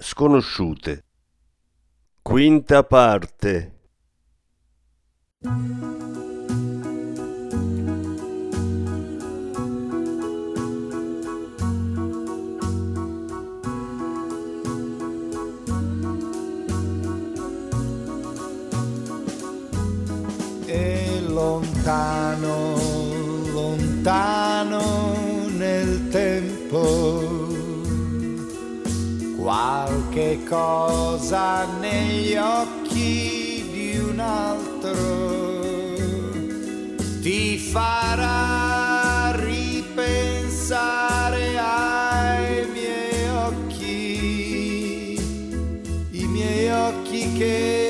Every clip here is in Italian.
Sconosciute. Quinta parte. E lontano, lontano nel tempo, cosa negli occhi di un altro ti farà ripensare ai miei occhi, i miei occhi che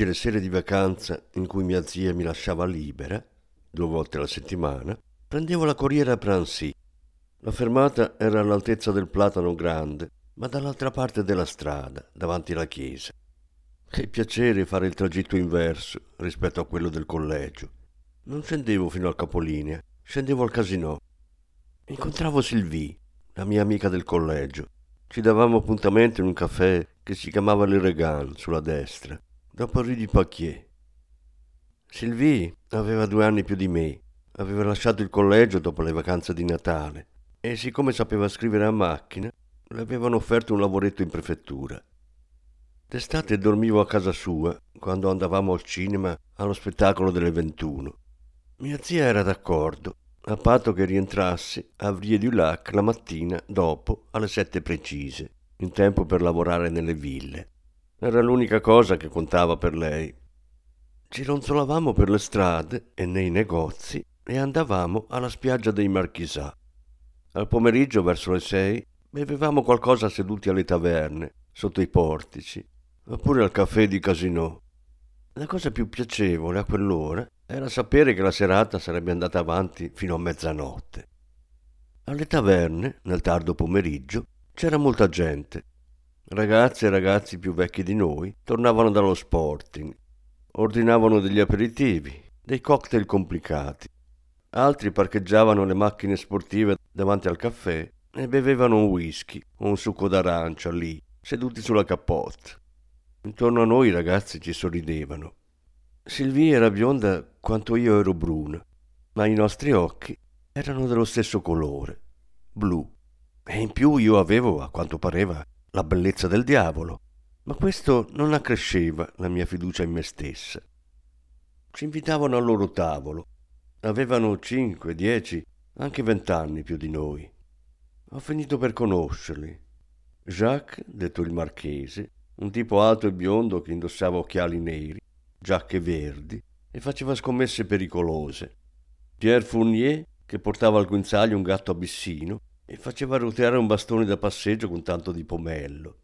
I pomeriggi e le sere di vacanza in cui mia zia mi lasciava libera, due volte alla settimana, prendevo la corriera a Prancy. La fermata era all'altezza del Platano Grande, ma dall'altra parte della strada, davanti alla chiesa. Che piacere fare il tragitto inverso rispetto a quello del collegio. Non scendevo fino al capolinea, scendevo al casinò. Incontravo Sylvie, la mia amica del collegio. Ci davamo appuntamento in un caffè che si chiamava Le Regan, sulla destra, dopo Rue du Paquier. Sylvie aveva due anni più di me, aveva lasciato il collegio dopo le vacanze di Natale e siccome sapeva scrivere a macchina, le avevano offerto un lavoretto in prefettura. D'estate dormivo a casa sua quando andavamo al cinema allo spettacolo delle 21. Mia zia era d'accordo, a patto che rientrassi a Vie du Lac la mattina dopo alle sette precise, in tempo per lavorare nelle ville. Era l'unica cosa che contava per lei. Gironzolavamo per le strade e nei negozi e andavamo alla spiaggia dei Marchisà. Al pomeriggio, verso le sei, bevevamo qualcosa seduti alle taverne, sotto i portici, oppure al caffè di Casino. La cosa più piacevole a quell'ora era sapere che la serata sarebbe andata avanti fino a mezzanotte. Alle taverne, nel tardo pomeriggio, c'era molta gente. Ragazze e ragazzi più vecchi di noi tornavano dallo sporting, ordinavano degli aperitivi, dei cocktail complicati. Altri parcheggiavano le macchine sportive davanti al caffè e bevevano un whisky o un succo d'arancia lì, seduti sulla cappotta. Intorno a noi i ragazzi ci sorridevano. Sylvie era bionda quanto io ero bruna, ma i nostri occhi erano dello stesso colore, blu. E in più io avevo, a quanto pareva, la bellezza del diavolo, ma questo non accresceva la mia fiducia in me stessa. Ci invitavano al loro tavolo. Avevano cinque, dieci, anche vent'anni più di noi. Ho finito per conoscerli. Jacques, detto il marchese, un tipo alto e biondo che indossava occhiali neri, giacche verdi e faceva scommesse pericolose. Pierre Fournier, che portava al guinzaglio un gatto abissino e faceva roteare un bastone da passeggio con tanto di pomello.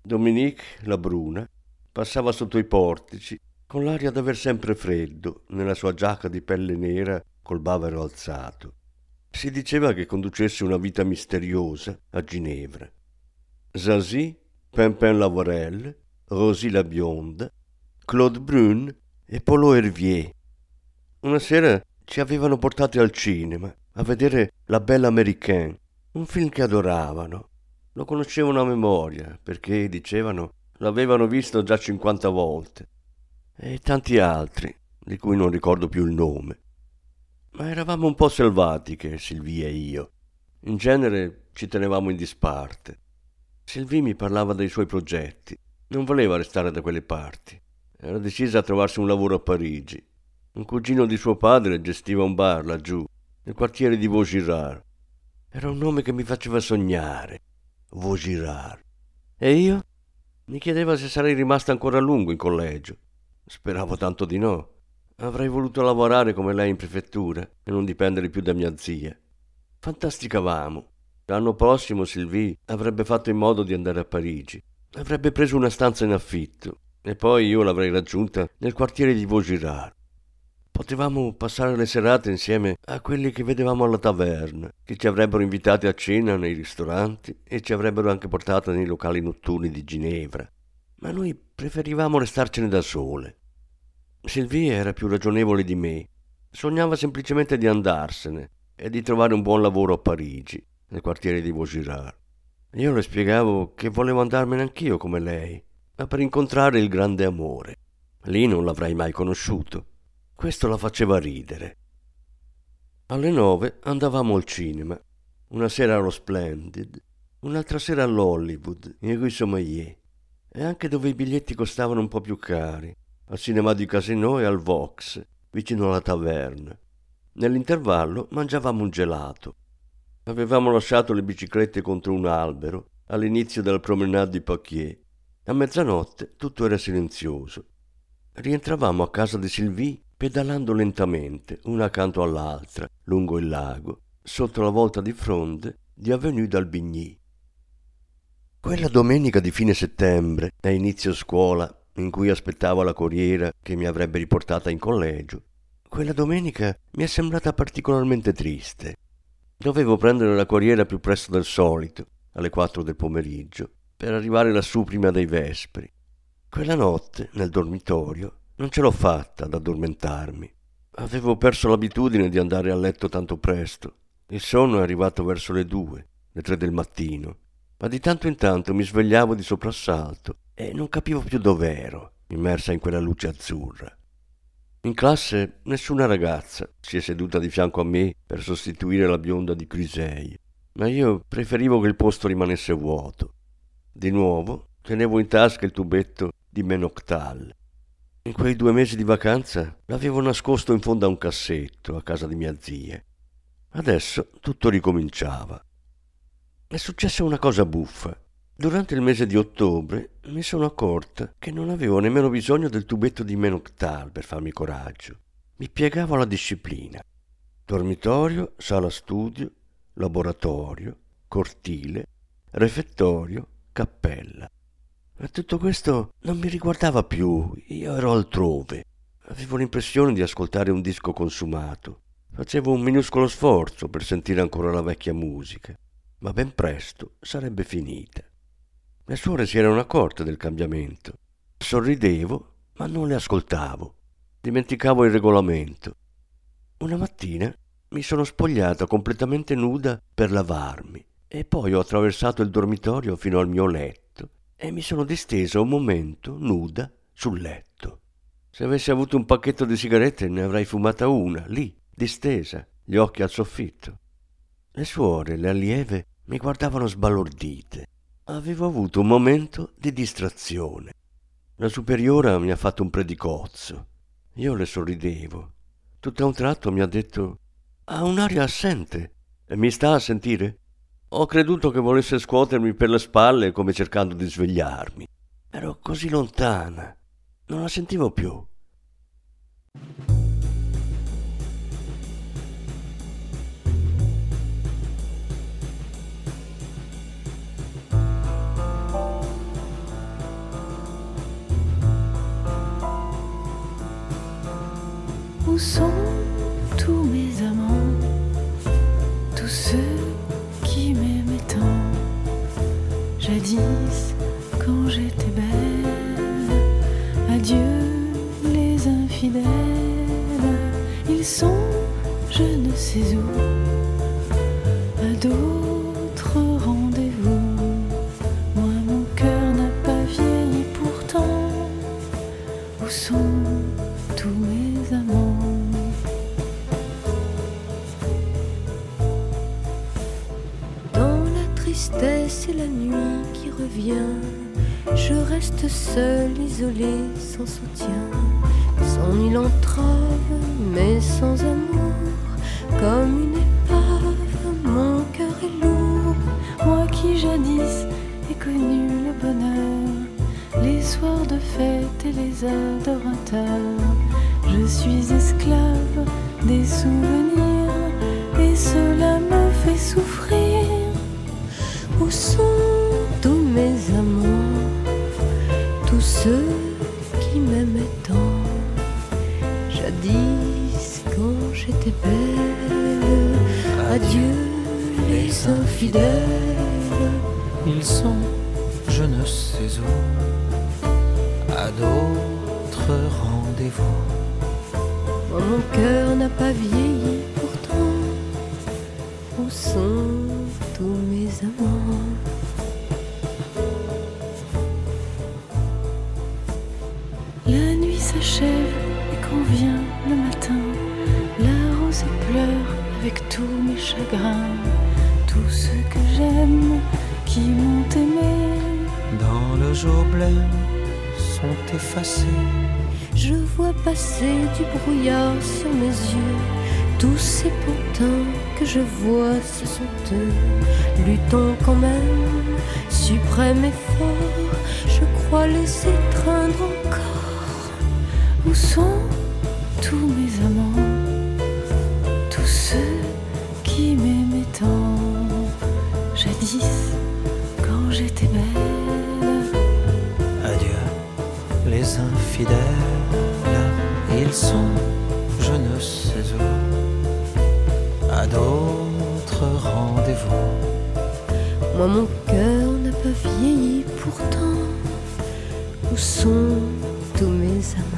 Dominique, la bruna, passava sotto i portici con l'aria d'aver sempre freddo nella sua giacca di pelle nera col bavero alzato. Si diceva che conducesse una vita misteriosa a Ginevra. Zazie, Pimpin Lavorel, Rosie la bionda, Claude Brun e Polo Hervier. Una sera ci avevano portati al cinema a vedere La Belle Américaine, un film che adoravano. Lo conoscevano a memoria perché, dicevano, l'avevano visto già 50 volte. E tanti altri, di cui non ricordo più il nome. Ma eravamo un po' selvatiche, Silvia e io. In genere ci tenevamo in disparte. Silvia mi parlava dei suoi progetti. Non voleva restare da quelle parti. Era decisa a trovarsi un lavoro a Parigi. Un cugino di suo padre gestiva un bar laggiù, nel quartiere di Vaugirard. Era un nome che mi faceva sognare. Vaugirard. E io? Mi chiedeva se sarei rimasta ancora a lungo in collegio. Speravo tanto di no. Avrei voluto lavorare come lei in prefettura e non dipendere più da mia zia. Fantasticavamo. L'anno prossimo Sylvie avrebbe fatto in modo di andare a Parigi. Avrebbe preso una stanza in affitto e poi io l'avrei raggiunta nel quartiere di Vaugirard. Potevamo passare le serate insieme a quelli che vedevamo alla taverna, che ci avrebbero invitati a cena nei ristoranti e ci avrebbero anche portato nei locali notturni di Ginevra. Ma noi preferivamo restarcene da sole. Sylvie era più ragionevole di me. Sognava semplicemente di andarsene e di trovare un buon lavoro a Parigi, nel quartiere di Vaugirard. Io le spiegavo che volevo andarmene anch'io come lei, ma per incontrare il grande amore. Lì non l'avrei mai conosciuto. Questo la faceva ridere. Alle nove andavamo al cinema. Una sera allo Splendid, un'altra sera all'Hollywood, in Rue Sommelier, e anche dove i biglietti costavano un po' più cari, al cinema di Casino e al Vox, vicino alla taverna. Nell'intervallo mangiavamo un gelato. Avevamo lasciato le biciclette contro un albero all'inizio della promenade di Paquier. A mezzanotte tutto era silenzioso. Rientravamo a casa di Sylvie pedalando lentamente, una accanto all'altra, lungo il lago, sotto la volta di fronde di Avenue d'Albigny. Quella domenica di fine settembre, a inizio scuola, in cui aspettavo la corriera che mi avrebbe riportata in collegio, quella domenica mi è sembrata particolarmente triste. Dovevo prendere la corriera più presto del solito, alle quattro del pomeriggio, per arrivare lassù prima dei vespri. Quella notte, nel dormitorio, non ce l'ho fatta ad addormentarmi. Avevo perso l'abitudine di andare a letto tanto presto. Il sonno è arrivato verso le due, le tre del mattino, ma di tanto in tanto mi svegliavo di soprassalto e non capivo più dov'ero, immersa in quella luce azzurra. In classe nessuna ragazza si è seduta di fianco a me per sostituire la bionda di Crisei, ma io preferivo che il posto rimanesse vuoto. Di nuovo tenevo in tasca il tubetto di Menoctal in quei due mesi di vacanza l'avevo nascosto in fondo a un cassetto a casa di mia zia. Adesso tutto ricominciava. È successa una cosa buffa. Durante il mese di ottobre mi sono accorta che non avevo nemmeno bisogno del tubetto di Menoctal per farmi coraggio. Mi piegavo alla disciplina. Dormitorio, sala studio, laboratorio, cortile, refettorio, cappella. Ma tutto questo non mi riguardava più, io ero altrove. Avevo l'impressione di ascoltare un disco consumato. Facevo un minuscolo sforzo per sentire ancora la vecchia musica, ma ben presto sarebbe finita. Le suore si erano accorte del cambiamento. Sorridevo, ma non le ascoltavo. Dimenticavo il regolamento. Una mattina mi sono spogliata completamente nuda per lavarmi e poi ho attraversato il dormitorio fino al mio letto e mi sono distesa un momento, nuda, sul letto. Se avessi avuto un pacchetto di sigarette ne avrei fumata una, lì, distesa, gli occhi al soffitto. Le suore, le allieve, mi guardavano sbalordite. Avevo avuto un momento di distrazione. La superiora mi ha fatto un predicozzo. Io le sorridevo. Tutto a un tratto mi ha detto ha un'aria assente e mi sta a sentire? Ho creduto che volesse scuotermi per le spalle come cercando di svegliarmi. Ero così lontana. Non la sentivo più. Où sont jadis quand j'étais belle. Adieu les infidèles, ils sont je ne sais où, tristesse et la nuit qui revient, je reste seule, isolée, sans soutien, sans ni l'entrave, mais sans amour, comme une épave, mon cœur est lourd. Moi qui jadis ai connu le bonheur, les soirs de fête et les adorateurs, Ils sont je ne sais où, à d'autres rendez-vous. moi mon cœur n'a pas vieilli pourtant. Où sont tous mes amants? La nuit s'achève et quand vient le matin, la rose pleure avec tous mes chagrins, sont effacés Je vois passer du brouillard sur mes yeux. Tous ces potins que je vois, ce sont eux. Luttons quand même, suprême effort. Je crois les étreindre encore. Où sont tous mes amants, tous ceux qui m'aimaient tant, ils sont je ne sais où, à d'autres rendez-vous. Moi mon cœur n'a pas vieilli pourtant. Où sont tous mes amants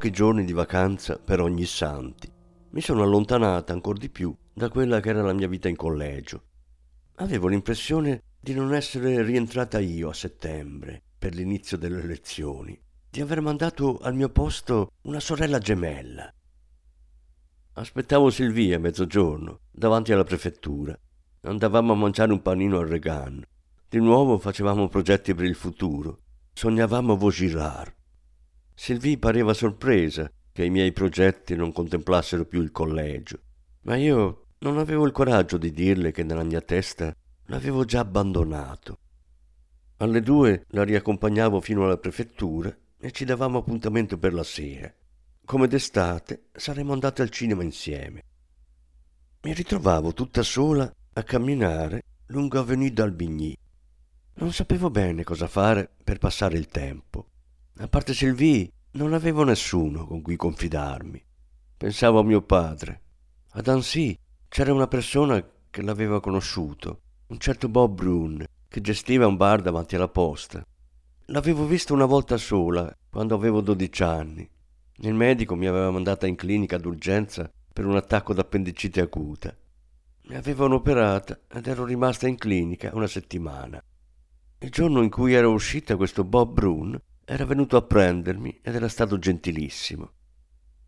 pochi giorni di vacanza per ogni santi mi sono allontanata ancora di più da quella che era la mia vita in collegio. Avevo l'impressione di non essere rientrata io a settembre per l'inizio delle lezioni, di aver mandato al mio posto una sorella gemella. Aspettavo Silvia a mezzogiorno davanti alla prefettura. Andavamo a mangiare un panino al Regan. Di nuovo facevamo progetti per il futuro. Sognavamo Vaugirard. Sylvie pareva sorpresa che i miei progetti non contemplassero più il collegio, ma io non avevo il coraggio di dirle che nella mia testa l'avevo già abbandonato. Alle due la riaccompagnavo fino alla prefettura e ci davamo appuntamento per la sera. Come d'estate saremmo andati al cinema insieme. Mi ritrovavo tutta sola a camminare lungo Avenue d'Albigny. Non sapevo bene cosa fare per passare il tempo. A parte Sylvie, non avevo nessuno con cui confidarmi. Pensavo a mio padre. Ad Annecy c'era una persona che l'aveva conosciuto, un certo Bob Brun, che gestiva un bar davanti alla posta. L'avevo visto una volta sola, quando avevo 12 anni. Il medico mi aveva mandata in clinica d'urgenza per un attacco d'appendicite acuta. Mi avevano operata ed ero rimasta in clinica una settimana. Il giorno in cui ero uscita questo Bob Brun era venuto a prendermi ed era stato gentilissimo.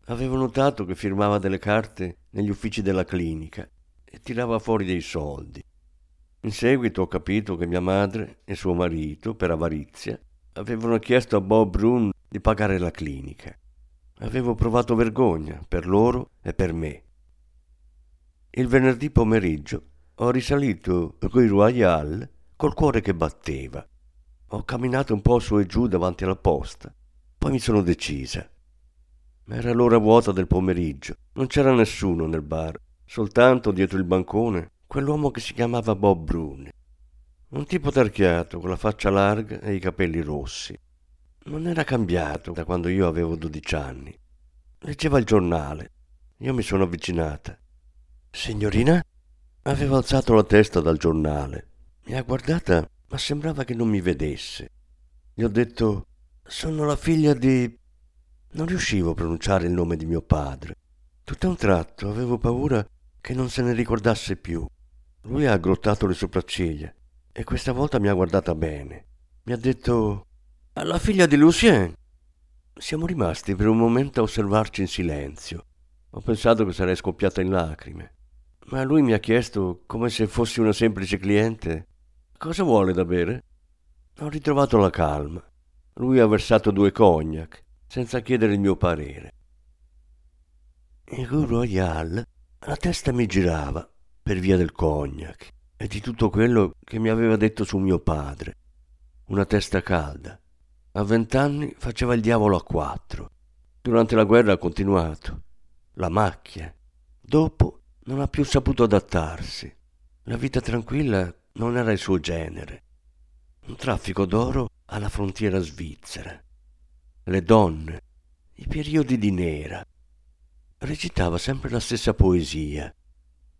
Avevo notato che firmava delle carte negli uffici della clinica e tirava fuori dei soldi. In seguito ho capito che mia madre e suo marito, per avarizia, avevano chiesto a Bob Brun di pagare la clinica. Avevo provato vergogna per loro e per me. Il venerdì pomeriggio ho risalito Rue Royale col cuore che batteva. Ho camminato un po' su e giù davanti alla posta, poi mi sono decisa. Era l'ora vuota del pomeriggio, non c'era nessuno nel bar, soltanto dietro il bancone quell'uomo che si chiamava Bob Brune. Un tipo tarchiato, con la faccia larga e i capelli rossi. Non era cambiato da quando io avevo dodici anni. Leggeva il giornale. Io mi sono avvicinata. Signorina? Aveva alzato la testa dal giornale. Mi ha guardata, ma sembrava che non mi vedesse. Gli ho detto: Sono la figlia di. Non riuscivo a pronunciare il nome di mio padre. Tutto a un tratto avevo paura che non se ne ricordasse più. Lui ha aggrottato le sopracciglia e questa volta mi ha guardata bene. Mi ha detto: Alla figlia di Lucien. Siamo rimasti per un momento a osservarci in silenzio. Ho pensato che sarei scoppiata in lacrime. Ma lui mi ha chiesto, come se fossi una semplice cliente, cosa vuole da bere? Ho ritrovato la calma. Lui ha versato due cognac, senza chiedere il mio parere. In Rue Royale la testa mi girava per via del cognac e di tutto quello che mi aveva detto su mio padre. Una testa calda. A vent'anni faceva il diavolo a quattro. Durante la guerra ha continuato. La macchia. Dopo non ha più saputo adattarsi. La vita tranquilla non era il suo genere. Un traffico d'oro alla frontiera svizzera. Le donne, i periodi di nera. Recitava sempre la stessa poesia.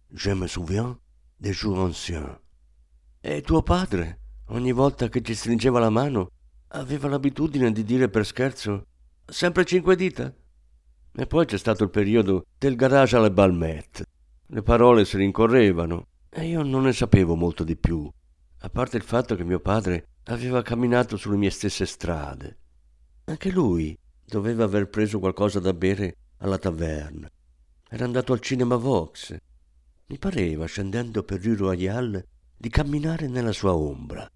Je me souviens des jours anciens. E tuo padre, ogni volta che ci stringeva la mano, aveva l'abitudine di dire per scherzo sempre cinque dita. E poi c'è stato il periodo del garage alle balmette. Le parole si rincorrevano e io non ne sapevo molto di più, a parte il fatto che mio padre aveva camminato sulle mie stesse strade. Anche lui doveva aver preso qualcosa da bere alla taverna. Era andato al cinema Vox. Mi pareva, scendendo per Rue Royale, di camminare nella sua ombra.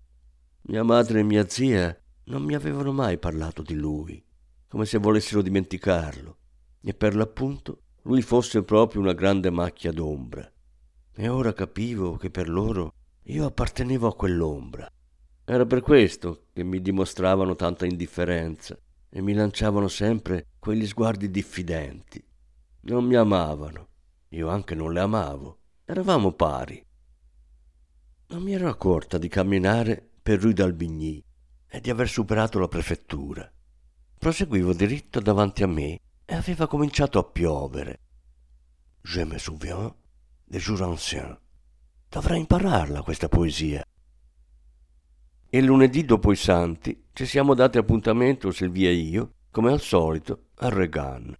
Mia madre e mia zia non mi avevano mai parlato di lui, come se volessero dimenticarlo, e per l'appunto lui fosse proprio una grande macchia d'ombra. E ora capivo che per loro io appartenevo a quell'ombra. Era per questo che mi dimostravano tanta indifferenza e mi lanciavano sempre quegli sguardi diffidenti. Non mi amavano, io anche non le amavo. Eravamo pari. Non mi ero accorta di camminare per Rue d'Albigny e di aver superato la prefettura. Proseguivo diritto davanti a me e aveva cominciato a piovere. Je me souviens des jours anciens. Dovrei impararla questa poesia. Il lunedì dopo i santi ci siamo dati appuntamento, Silvia e io, come al solito, a Regan.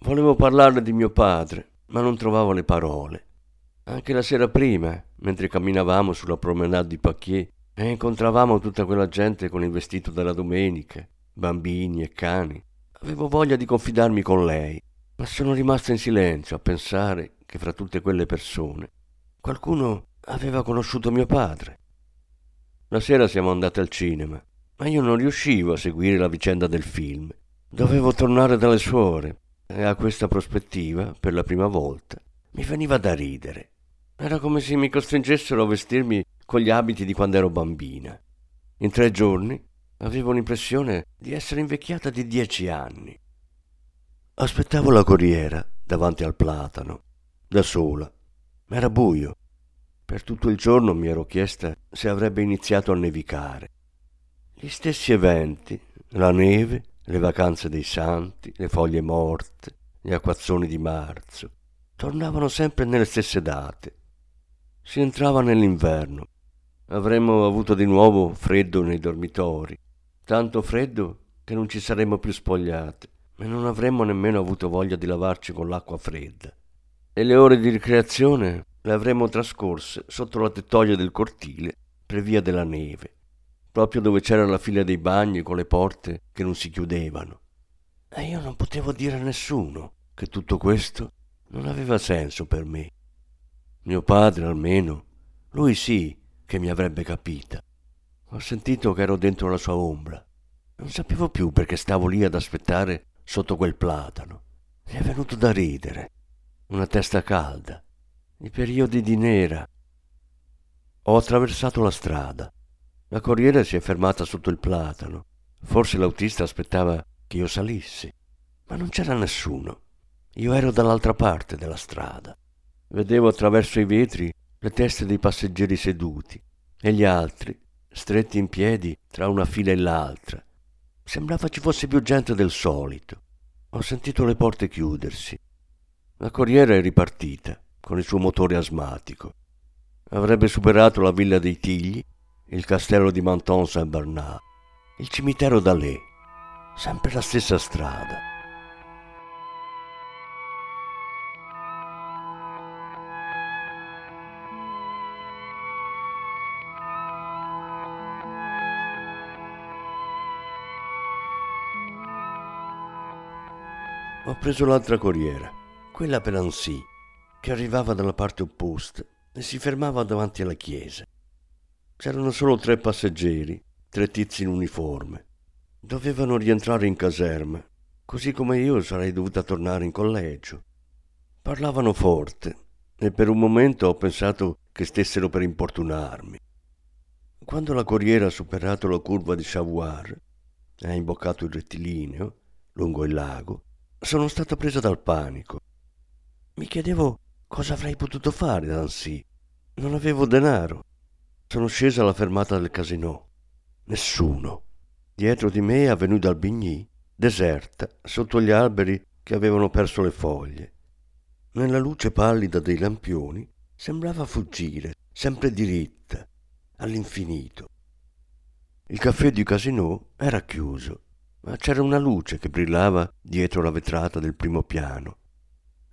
Volevo parlarle di mio padre, ma non trovavo le parole. Anche la sera prima, mentre camminavamo sulla promenade di Paquier e incontravamo tutta quella gente con il vestito della domenica, bambini e cani, avevo voglia di confidarmi con lei, ma sono rimasto in silenzio a pensare che fra tutte quelle persone qualcuno aveva conosciuto mio padre. La sera siamo andati al cinema, ma io non riuscivo a seguire la vicenda del film. Dovevo tornare dalle suore e a questa prospettiva, per la prima volta, mi veniva da ridere. Era come se mi costringessero a vestirmi con gli abiti di quando ero bambina. In tre giorni avevo l'impressione di essere invecchiata di dieci anni. Aspettavo la corriera davanti al platano, da sola. Era buio. Per tutto il giorno mi ero chiesta se avrebbe iniziato a nevicare. Gli stessi eventi, la neve, le vacanze dei santi, le foglie morte, gli acquazzoni di marzo, tornavano sempre nelle stesse date. Si entrava nell'inverno. Avremmo avuto di nuovo freddo nei dormitori, tanto freddo che non ci saremmo più spogliate e non avremmo nemmeno avuto voglia di lavarci con l'acqua fredda. E le ore di ricreazione le avremmo trascorse sotto la tettoia del cortile per via della neve, proprio dove c'era la fila dei bagni con le porte che non si chiudevano. E io non potevo dire a nessuno che tutto questo non aveva senso per me. Mio padre almeno, lui sì che mi avrebbe capita. Ho sentito che ero dentro la sua ombra. Non sapevo più perché stavo lì ad aspettare sotto quel platano. Mi è venuto da ridere. Una testa calda. I periodi di nera. Ho attraversato la strada. La corriera si è fermata sotto il platano. Forse l'autista aspettava che io salissi. Ma non c'era nessuno. Io ero dall'altra parte della strada. Vedevo attraverso i vetri le teste dei passeggeri seduti e gli altri stretti in piedi tra una fila e l'altra. Sembrava ci fosse più gente del solito. Ho sentito le porte chiudersi. La corriera è ripartita con il suo motore asmatico. Avrebbe superato la villa dei Tigli, il castello di Menton Saint-Bernard, il cimitero d'Alais. Sempre la stessa strada. Ho preso l'altra corriera, quella per Annecy, che arrivava dalla parte opposta e si fermava davanti alla chiesa. C'erano solo tre passeggeri, tre tizi in uniforme. Dovevano rientrare in caserma, così come io sarei dovuta tornare in collegio. Parlavano forte e per un momento ho pensato che stessero per importunarmi. Quando la corriera ha superato la curva di Chavoir e ha imboccato il rettilineo lungo il lago, sono stata presa dal panico. Mi chiedevo cosa avrei potuto fare Annecy. Non avevo denaro. Sono scesa alla fermata del casino. Nessuno. Dietro di me Avenue d'Albigny, deserta, sotto gli alberi che avevano perso le foglie. Nella luce pallida dei lampioni sembrava fuggire, sempre diritta, all'infinito. Il caffè di Casino era chiuso ma c'era una luce che brillava dietro la vetrata del primo piano.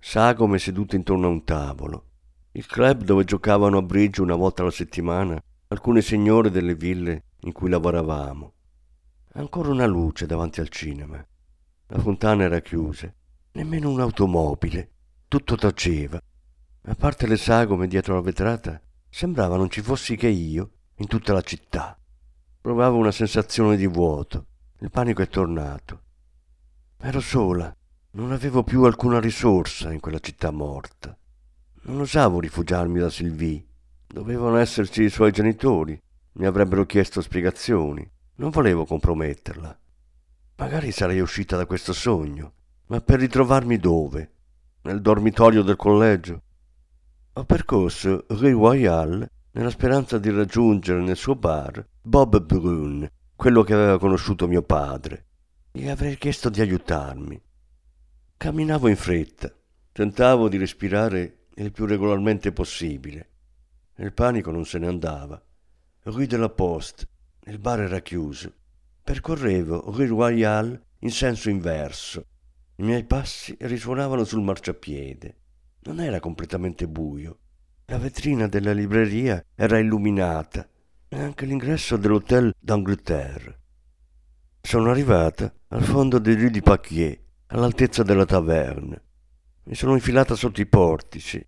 Sagome sedute intorno a un tavolo. Il club dove giocavano a bridge una volta alla settimana alcune signore delle ville in cui lavoravamo. Ancora una luce davanti al cinema. La fontana era chiusa, nemmeno un'automobile. Tutto taceva. A parte le sagome dietro la vetrata, sembrava non ci fossi che io in tutta la città. Provavo una sensazione di vuoto il panico è tornato. Ero sola, non avevo più alcuna risorsa in quella città morta. Non osavo rifugiarmi da Sylvie. Dovevano esserci i suoi genitori. Mi avrebbero chiesto spiegazioni. Non volevo comprometterla. Magari sarei uscita da questo sogno, ma per ritrovarmi dove? Nel dormitorio del collegio? Ho percorso Rue Royale nella speranza di raggiungere nel suo bar Bob Brun, quello che aveva conosciuto mio padre. Gli avrei chiesto di aiutarmi. Camminavo in fretta, tentavo di respirare il più regolarmente possibile. Il panico non se ne andava. Rue de la Poste, il bar era chiuso. Percorrevo Rue Royale in senso inverso. I miei passi risuonavano sul marciapiede. Non era completamente buio. La vetrina della libreria era illuminata e anche l'ingresso dell'Hotel d'Angleterre. Sono arrivata al fondo di Rue du Paquier, all'altezza della taverna. Mi sono infilata sotto i portici.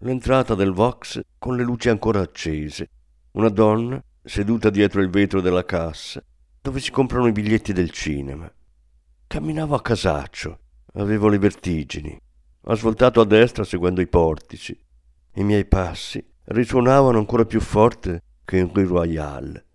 L'entrata del Vox con le luci ancora accese. Una donna seduta dietro il vetro della cassa, dove si comprano i biglietti del cinema. Camminavo a casaccio, avevo le vertigini. Ho svoltato a destra seguendo i portici. I miei passi risuonavano ancora più forte che in Rue Royale.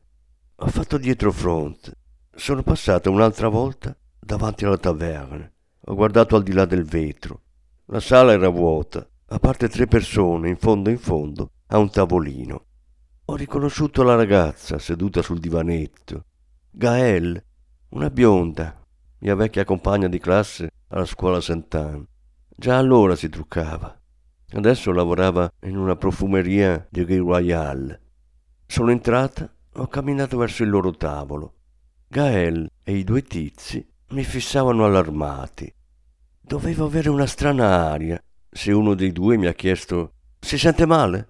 Ho fatto dietro fronte. Sono passato un'altra volta davanti alla taverna. Ho guardato al di là del vetro. La sala era vuota, a parte tre persone in fondo in fondo a un tavolino. Ho riconosciuto la ragazza seduta sul divanetto. Gael, una bionda, mia vecchia compagna di classe alla scuola Sant'Anne. Già allora si truccava. Adesso lavorava in una profumeria di Gay Royal. Sono entrata ho camminato verso il loro tavolo. Gael e i due tizi mi fissavano allarmati. Dovevo avere una strana aria se uno dei due mi ha chiesto Si sente male?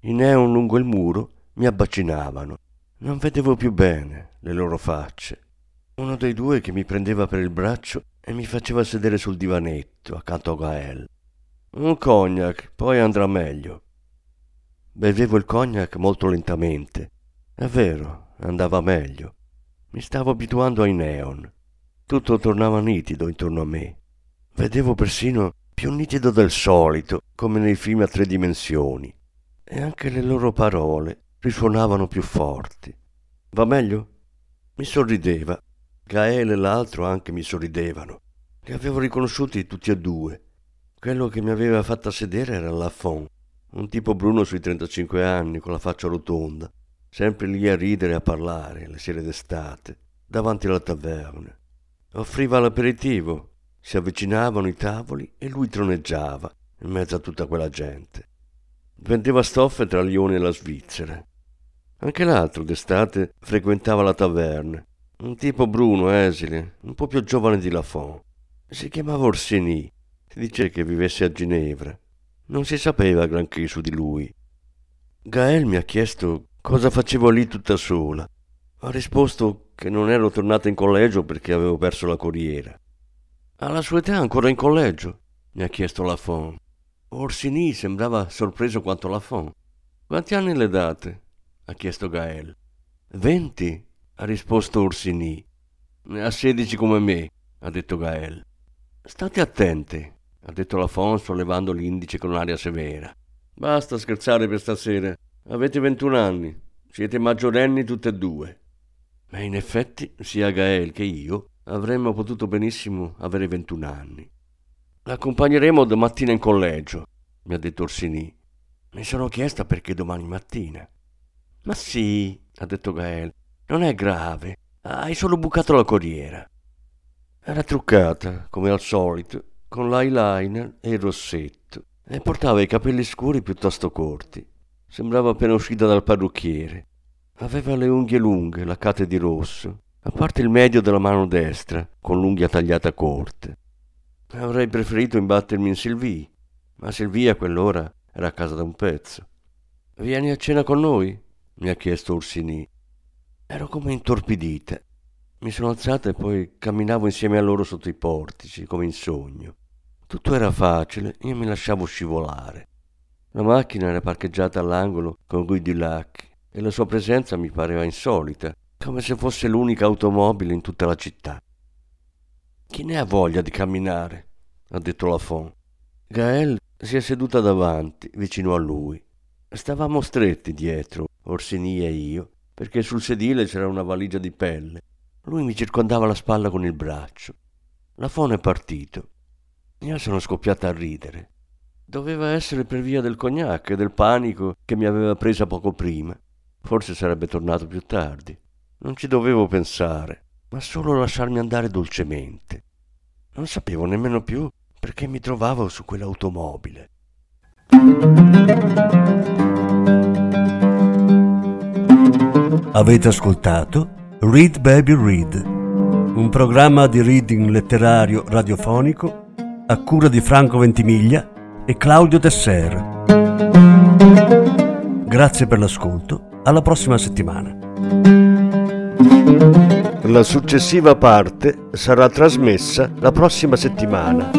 I neon lungo il muro mi abbacinavano. Non vedevo più bene le loro facce. Uno dei due che mi prendeva per il braccio e mi faceva sedere sul divanetto accanto a Gael. Un cognac, poi andrà meglio. Bevevo il cognac molto lentamente è vero, andava meglio. Mi stavo abituando ai neon. Tutto tornava nitido intorno a me. Vedevo persino più nitido del solito, come nei film a tre dimensioni. E anche le loro parole risuonavano più forti. Va meglio? Mi sorrideva. Gael e l'altro anche mi sorridevano. Li avevo riconosciuti tutti e due. Quello che mi aveva fatta sedere era Lafont, un tipo bruno sui 35 anni, con la faccia rotonda, sempre lì a ridere e a parlare le sere d'estate, davanti alla taverna. Offriva l'aperitivo, si avvicinavano i tavoli e lui troneggiava in mezzo a tutta quella gente. Vendeva stoffe tra Lione e la Svizzera. Anche l'altro d'estate frequentava la taverna, un tipo bruno, esile, un po' più giovane di Lafont. Si chiamava Orsini, si dice che vivesse a Ginevra. Non si sapeva granché su di lui. Gael mi ha chiesto Cosa facevo lì tutta sola? Ho risposto che non ero tornata in collegio perché avevo perso la corriera. Alla sua età ancora in collegio? mi ha chiesto Lafont. Orsini sembrava sorpreso quanto Lafont. Quanti anni le date? ha chiesto Gael. Venti, ha risposto Orsini. Ne ha sedici come me, ha detto Gael. State attenti, ha detto Lafont sollevando l'indice con aria severa. Basta scherzare per stasera. Avete 21 anni, siete maggiorenni tutte e due. Ma in effetti, sia Gael che io avremmo potuto benissimo avere 21 anni. L'accompagneremo domattina in collegio, mi ha detto Orsini. Mi sono chiesta perché domani mattina. Ma sì, ha detto Gael, non è grave, hai solo bucato la corriera. Era truccata, come al solito, con l'eyeliner e il rossetto, e portava i capelli scuri piuttosto corti. Sembrava appena uscita dal parrucchiere. Aveva le unghie lunghe, laccate di rosso, a parte il medio della mano destra, con l'unghia tagliata corte. Avrei preferito imbattermi in Sylvie, ma Sylvie a quell'ora era a casa da un pezzo. Vieni a cena con noi? mi ha chiesto Ursini. Ero come intorpidita. Mi sono alzata e poi camminavo insieme a loro sotto i portici, come in sogno. Tutto era facile, io mi lasciavo scivolare. La macchina era parcheggiata all'angolo con Guy Dulac e la sua presenza mi pareva insolita, come se fosse l'unica automobile in tutta la città. Chi ne ha voglia di camminare? ha detto Lafont. Gael si è seduta davanti, vicino a lui. Stavamo stretti dietro, Orsini e io, perché sul sedile c'era una valigia di pelle. Lui mi circondava la spalla con il braccio. Lafont è partito. Io sono scoppiata a ridere. Doveva essere per via del cognac e del panico che mi aveva presa poco prima. Forse sarebbe tornato più tardi. Non ci dovevo pensare, ma solo lasciarmi andare dolcemente. Non sapevo nemmeno più perché mi trovavo su quell'automobile. Avete ascoltato Read Baby Read, un programma di reading letterario radiofonico a cura di Franco Ventimiglia e Claudio Tesser. Grazie per l'ascolto, alla prossima settimana. La successiva parte sarà trasmessa la prossima settimana.